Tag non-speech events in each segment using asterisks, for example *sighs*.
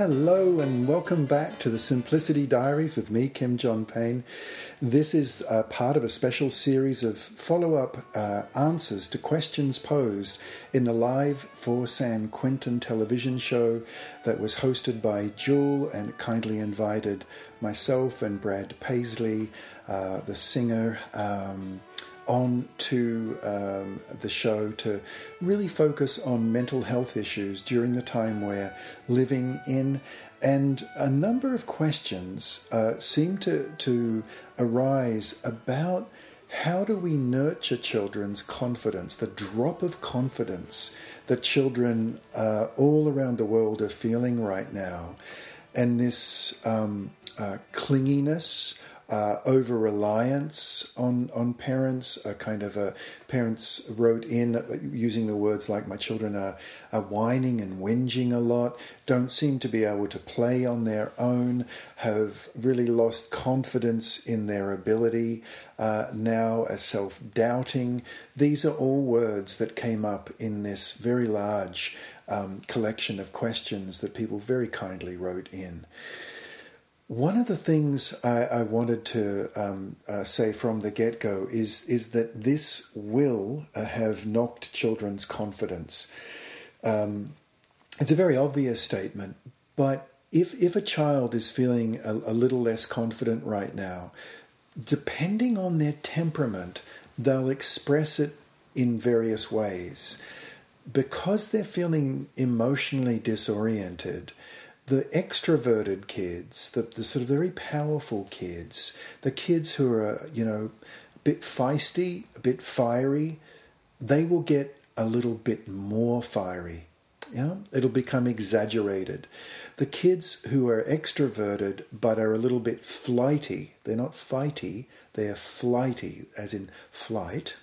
Hello and welcome back to the Simplicity Diaries with me, Kim John Payne. This is a part of a special series of follow up uh, answers to questions posed in the live for San Quentin television show that was hosted by Jewel and kindly invited myself and Brad Paisley, uh, the singer. Um, on to um, the show to really focus on mental health issues during the time we're living in. And a number of questions uh, seem to, to arise about how do we nurture children's confidence, the drop of confidence that children uh, all around the world are feeling right now, and this um, uh, clinginess uh, over reliance on on parents. A kind of a parents wrote in uh, using the words like "my children are, are whining and whinging a lot," don't seem to be able to play on their own, have really lost confidence in their ability. Uh, now are self doubting. These are all words that came up in this very large um, collection of questions that people very kindly wrote in. One of the things I, I wanted to um, uh, say from the get go is is that this will uh, have knocked children's confidence. Um, it's a very obvious statement, but if if a child is feeling a, a little less confident right now, depending on their temperament, they'll express it in various ways. Because they're feeling emotionally disoriented, the extroverted kids, the, the sort of very powerful kids, the kids who are, you know, a bit feisty, a bit fiery, they will get a little bit more fiery. Yeah, it'll become exaggerated. The kids who are extroverted but are a little bit flighty, they're not fighty, they're flighty, as in flight,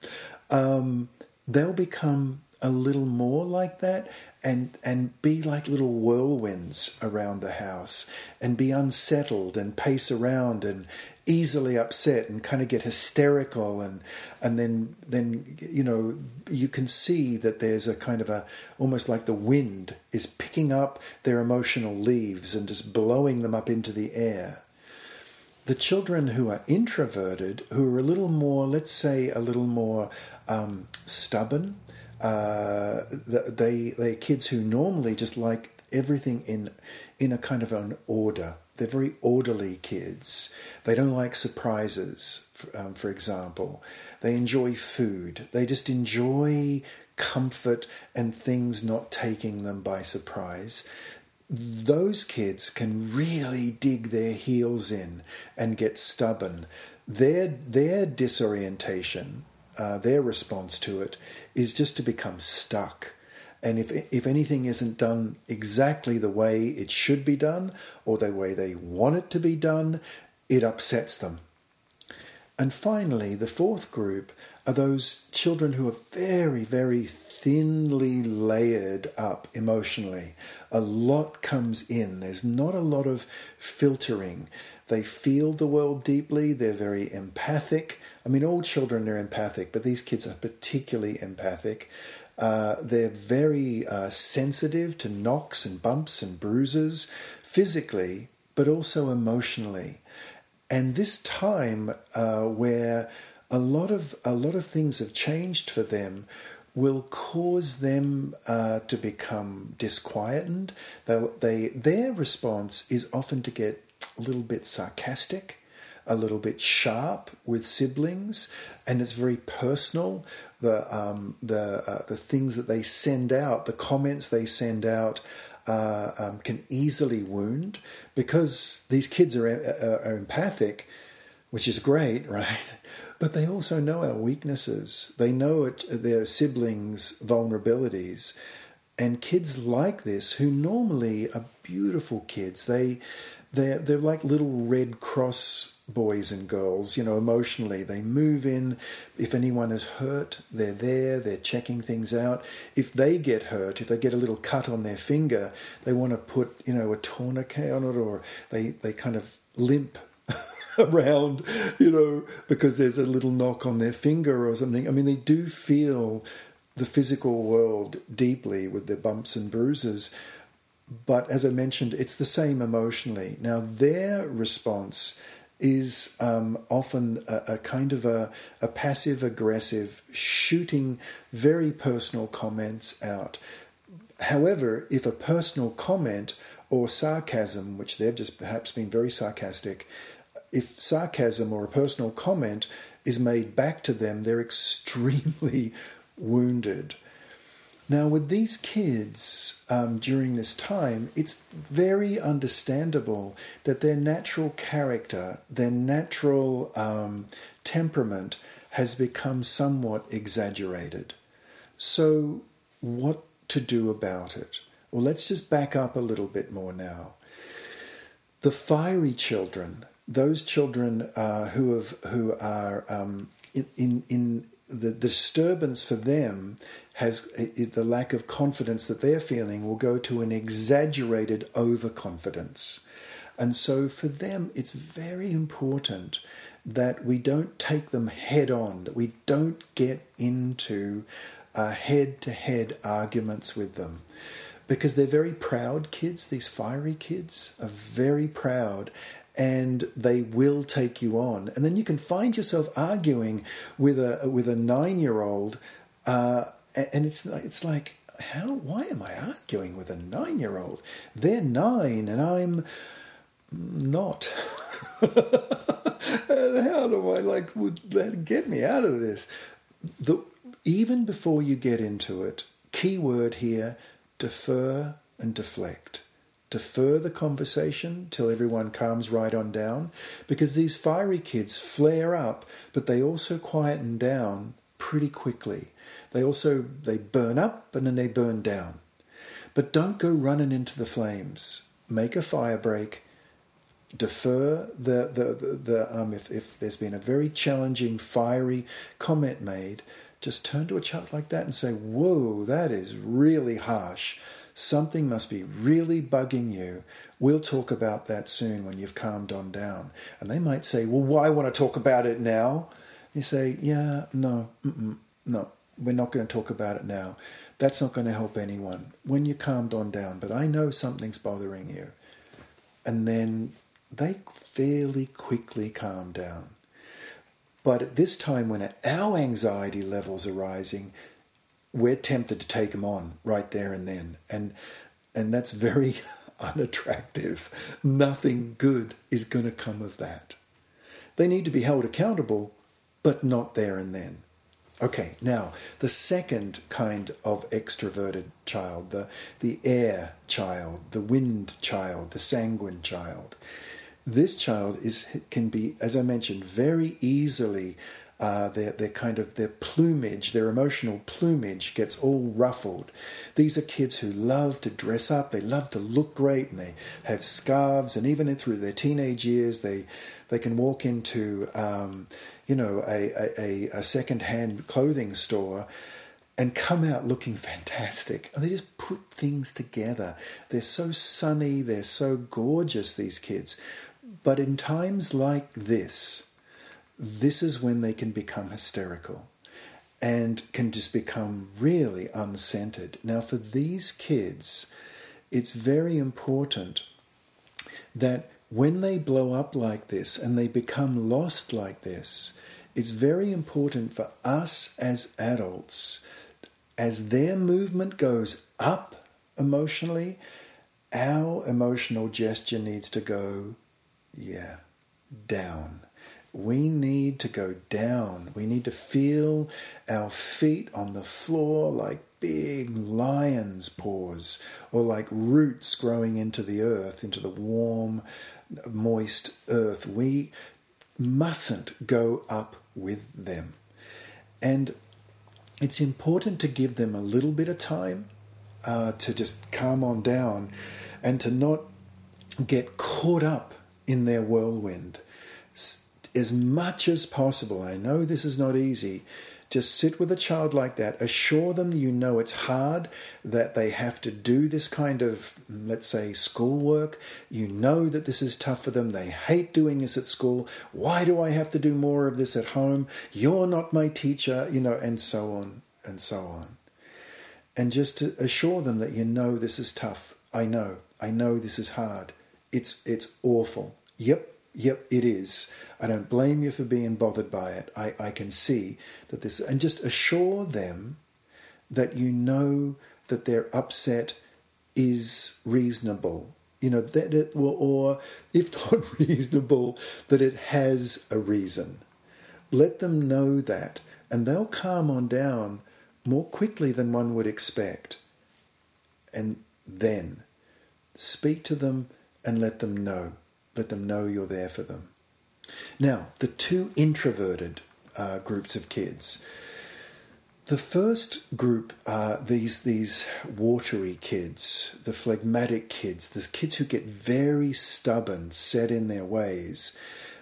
*laughs* um, they'll become a little more like that and and be like little whirlwinds around the house and be unsettled and pace around and easily upset and kind of get hysterical and and then then you know you can see that there's a kind of a almost like the wind is picking up their emotional leaves and just blowing them up into the air. The children who are introverted who are a little more let's say a little more um, stubborn uh, they they're kids who normally just like everything in in a kind of an order. They're very orderly kids. They don't like surprises, for, um, for example. They enjoy food. They just enjoy comfort and things not taking them by surprise. Those kids can really dig their heels in and get stubborn. Their, their disorientation uh, their response to it is just to become stuck. And if, if anything isn't done exactly the way it should be done or the way they want it to be done, it upsets them. And finally, the fourth group are those children who are very, very thinly layered up emotionally. A lot comes in, there's not a lot of filtering. They feel the world deeply, they're very empathic. I mean, all children are empathic, but these kids are particularly empathic. Uh, they're very uh, sensitive to knocks and bumps and bruises, physically, but also emotionally. And this time uh, where a lot of a lot of things have changed for them will cause them uh, to become disquieted. They'll, they their response is often to get a little bit sarcastic, a little bit sharp with siblings, and it's very personal. The um, the uh, the things that they send out, the comments they send out. Uh, um, can easily wound because these kids are, are, are empathic, which is great, *laughs* right? But they also know our weaknesses. They know it, their siblings' vulnerabilities. And kids like this, who normally are beautiful kids, they they're, they're like little Red Cross boys and girls, you know, emotionally. They move in. If anyone is hurt, they're there, they're checking things out. If they get hurt, if they get a little cut on their finger, they want to put, you know, a tourniquet on it or they, they kind of limp *laughs* around, you know, because there's a little knock on their finger or something. I mean, they do feel the physical world deeply with their bumps and bruises but as I mentioned, it's the same emotionally. Now, their response is um, often a, a, kind of a, a passive aggressive, shooting very personal comments out. However, if a personal comment or sarcasm, which they've just perhaps been very sarcastic, if sarcasm or a personal comment is made back to them, they're *laughs* extremely wounded. Now, with these kids um, during this time, it's very understandable that their natural character, their natural um, temperament has become somewhat exaggerated. So, what to do about it? Well, let's just back up a little bit more now. The fiery children, those children uh, who have who are um, in, in in the disturbance for them has the lack of confidence that they're feeling will go to an exaggerated overconfidence. And so for them, it's very important that we don't take them head on, that we don't get into head to head arguments with them. Because they're very proud kids, these fiery kids are very proud and they will take you on. And then you can find yourself arguing with a with a nine year old, uh, and it's it's like how why am I arguing with a nine year old? They're nine and I'm not. *laughs* how do I like would get me out of this? The, even before you get into it, key word here: defer and deflect defer the conversation till everyone calms right on down because these fiery kids flare up but they also quieten down pretty quickly. They also they burn up and then they burn down. But don't go running into the flames. Make a fire break. Defer the the the, the um if, if there's been a very challenging fiery comment made just turn to a child like that and say whoa that is really harsh Something must be really bugging you. We'll talk about that soon when you've calmed on down. And they might say, Well, why want to talk about it now? You say, Yeah, no, no, we're not going to talk about it now. That's not going to help anyone. When you're calmed on down, but I know something's bothering you. And then they fairly quickly calm down. But at this time, when our anxiety levels are rising, we're tempted to take them on right there and then. And, and that's very *laughs* unattractive. Nothing good is going to come of that. They need to be held accountable, but not there and then. Okay, now the second kind of extroverted child, the, the air child, the wind child, the sanguine child. This child is can be, as I mentioned, very easily uh, their, their kind of their plumage, their emotional plumage gets all ruffled. These are kids who love to dress up, they love to look great, and they have scarves, and even through their teenage years, they they can walk into um, you know a, a, a second-hand clothing store and come out looking *laughs* fantastic. And they just put things together. They're so sunny, they're so gorgeous, these kids. But in times like this, this is when they can become hysterical and can just become really uncentered. Now, for these kids, it's very important that when they blow up like this and they become lost like this, it's very important for us as adults, as their movement goes up emotionally, our emotional gesture needs to go, yeah, down we need to go down. We need to feel our feet on the floor like big lion's paws or like roots growing into the earth, into the warm, moist earth. We mustn't go up with them. And it's important to give them a little bit of time uh, to just calm on down and to not get caught up in their whirlwind as much as possible. I know this is not easy. Just sit with a child like that. Assure them you know it's hard, that they have to do this kind of, let's say, schoolwork. You know that this is tough for them. They hate doing this at school. Why do I have to do more of this at home? You're not my teacher, you know, and so on and so on. And just to assure them that you know this is tough. I know. I know this is hard. It's it's awful. Yep, yep, it is. I don't blame you for being bothered by it. I, I can see that this and just assure them that you know that their upset is reasonable. You know, that it or if *laughs* not reasonable, that it has a reason. Let them know that, and they'll calm on down more quickly than one would expect. And then speak to them and let them know. Let them know you're there for them. Now, the two introverted uh, groups of kids. The first group are these these watery kids, the phlegmatic kids, the kids who get very stubborn, set in their ways.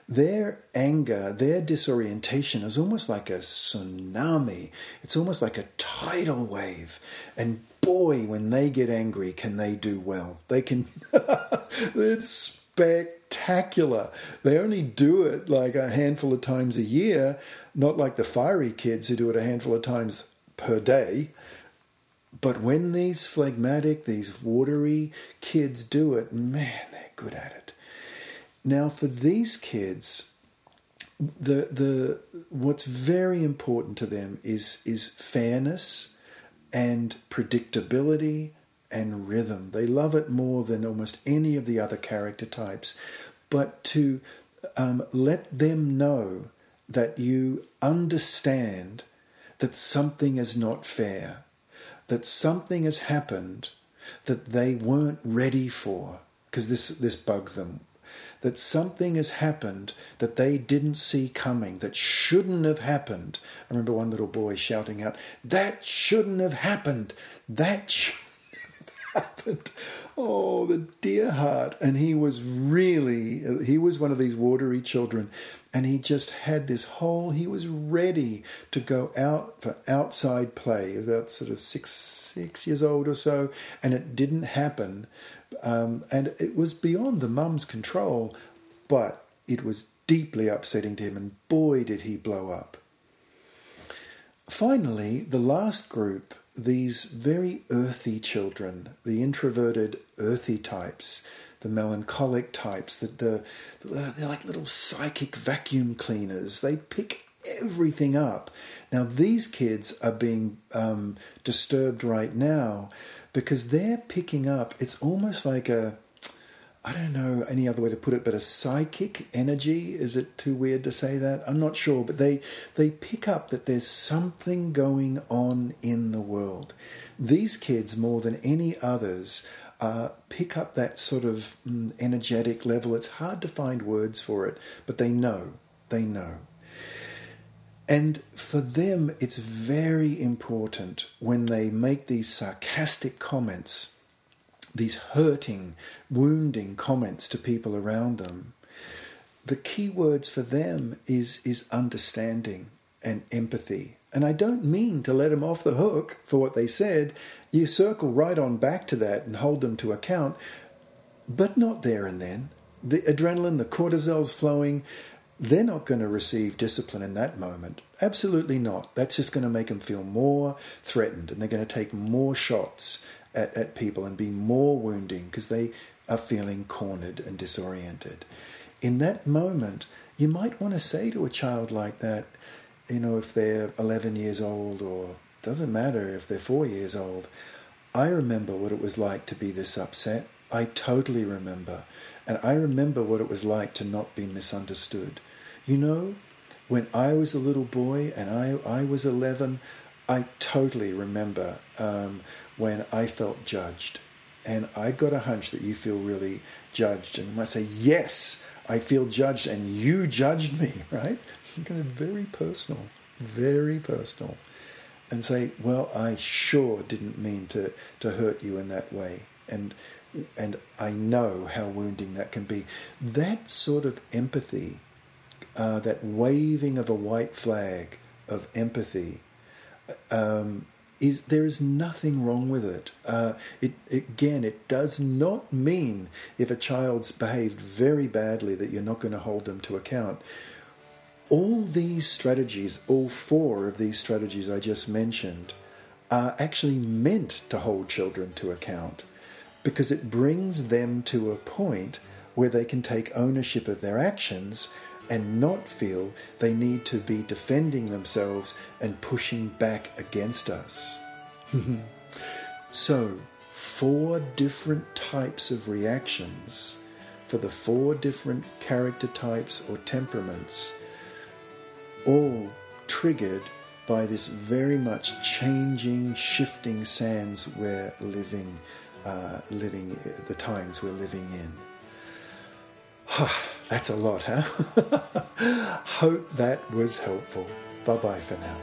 Their anger, their disorientation is almost like a tsunami. It's almost like a tidal wave. And boy, when they get angry, can they do well. They can, *laughs* it's spectacular. They only do it like a handful of times a year, not like the fiery kids who do it a handful of times per day. But when these phlegmatic, these watery kids do it, man, they're good at it. Now, for these kids, the the what's very important to them is is fairness and predictability and rhythm. They love it more than almost any of the other character types. But to um, let them know that you understand that something is not fair, that something has happened that they weren't ready for, because this, this bugs them that something has happened that they didn't see coming, that shouldn't have happened. I remember one little boy shouting out, That shouldn't have happened! That happened! Oh, the dear heart. And he was really, he was one of these watery children. And he just had this whole, he was ready to go out for outside play, about sort of six, six years old or so. And it didn't happen um, and it was beyond the mum's control, but it was deeply upsetting to him, and boy, did he blow up. Finally, the last group, these very earthy children, the introverted, earthy types, the melancholic types, that the, they're like little psychic vacuum cleaners. They pick everything up. Now, these kids are being um, disturbed right now because they're picking up, it's almost like a, I don't know any other way to put it, but a psychic energy. Is it too weird to say that? I'm not sure, but they they pick up that there's something going on in the world. These kids, more than any others, uh, pick up that sort of mm, energetic level. It's hard to find words for it, but they know. They know. And for them, it's very important when they make these sarcastic comments, these hurting, wounding comments to people around them. The key words for them is, is understanding and empathy. And I don't mean to let them off the hook for what they said. You circle right on back to that and hold them to account, but not there and then. The adrenaline, the cortisol's flowing, they're not going to receive discipline in that moment. Absolutely not. That's just going to make them feel more threatened and they're going to take more shots at, at people and be more wounding because they are feeling cornered and disoriented. In that moment, you might want to say to a child like that, you know, if they're 11 years old or doesn't matter if they're four years old, I remember what it was like to be this upset. I totally remember. And I remember what it was like to not be misunderstood. You know, when I was a little boy and I, I was 11, I totally remember um, when I felt judged. And I got a hunch that you feel really judged. And you might say, Yes, I feel judged, and you judged me, *laughs* right? very personal, very personal. And say, Well, I sure didn't mean to, to hurt you in that way. And and I know how wounding that can be. That sort of empathy uh, that waving of a white flag of empathy, um, is there is nothing wrong with it. Uh, it. Again, it does not mean if a child's behaved very badly that you're not going to hold them to account. All these strategies, all four of these strategies I just mentioned, are actually meant to hold children to account. because it brings them to a point where they can take ownership of their actions and not feel they need to be defending themselves and pushing back against us. *laughs* so, four different types of reactions for the four different character types or temperaments, all triggered by this very much changing, shifting sands we're living, uh, living the times we're living in. *sighs* That's a lot, huh? *laughs* Hope that was helpful. Bye bye for now.